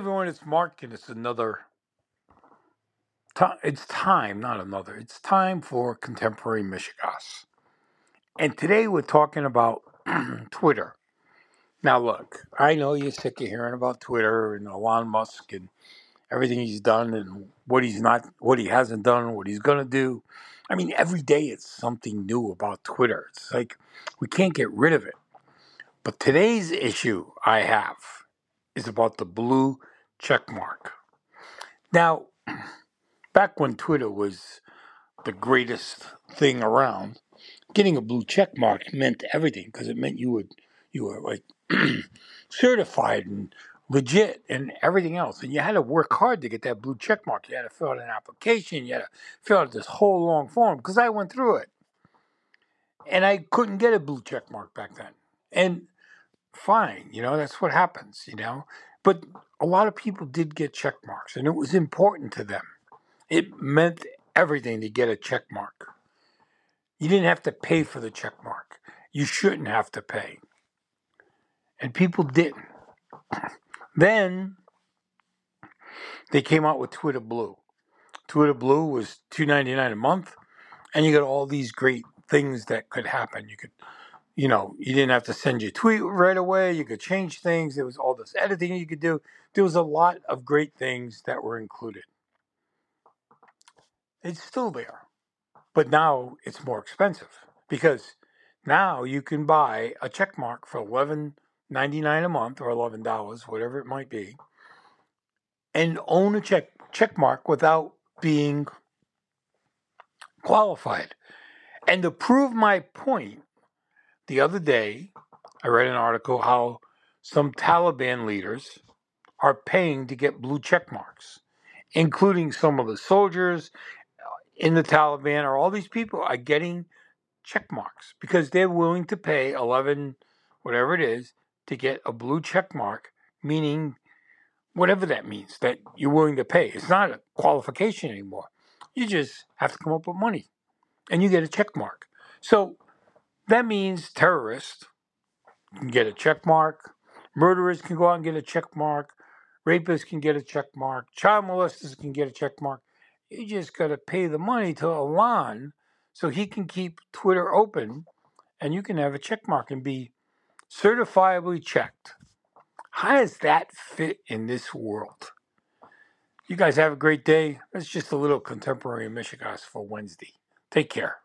everyone, it's Mark, and it's another. Time, it's time, not another. It's time for contemporary Mishegoss. And today we're talking about Twitter. Now, look, I know you're sick of hearing about Twitter and Elon Musk and everything he's done and what he's not, what he hasn't done, what he's going to do. I mean, every day it's something new about Twitter. It's like we can't get rid of it. But today's issue I have is about the blue check mark. Now, back when Twitter was the greatest thing around, getting a blue check mark meant everything because it meant you would you were like certified and legit and everything else. And you had to work hard to get that blue check mark. You had to fill out an application. You had to fill out this whole long form because I went through it. And I couldn't get a blue check mark back then. And fine, you know, that's what happens, you know. But a lot of people did get check marks and it was important to them. It meant everything to get a check mark. You didn't have to pay for the check mark. You shouldn't have to pay. And people didn't. Then they came out with Twitter Blue. Twitter Blue was two ninety nine a month, and you got all these great things that could happen. You could, you know, you didn't have to send your tweet right away. You could change things. There was all this editing you could do. There was a lot of great things that were included. It's still there, but now it's more expensive because now you can buy a check mark for eleven ninety nine a month or eleven dollars, whatever it might be, and own a check check mark without being qualified. And to prove my point, the other day I read an article how some Taliban leaders are paying to get blue check marks, including some of the soldiers uh, in the Taliban. Or all these people are getting check marks? Because they're willing to pay 11 whatever it is to get a blue check mark meaning whatever that means that you're willing to pay. It's not a qualification anymore. You just have to come up with money and you get a check mark. So that means terrorists can get a check mark murderers can go out and get a check mark rapists can get a check mark child molesters can get a check mark you just got to pay the money to Elon so he can keep Twitter open and you can have a check mark and be certifiably checked. How does that fit in this world? You guys have a great day. That's just a little contemporary Mishegoss for Wednesday. Take care.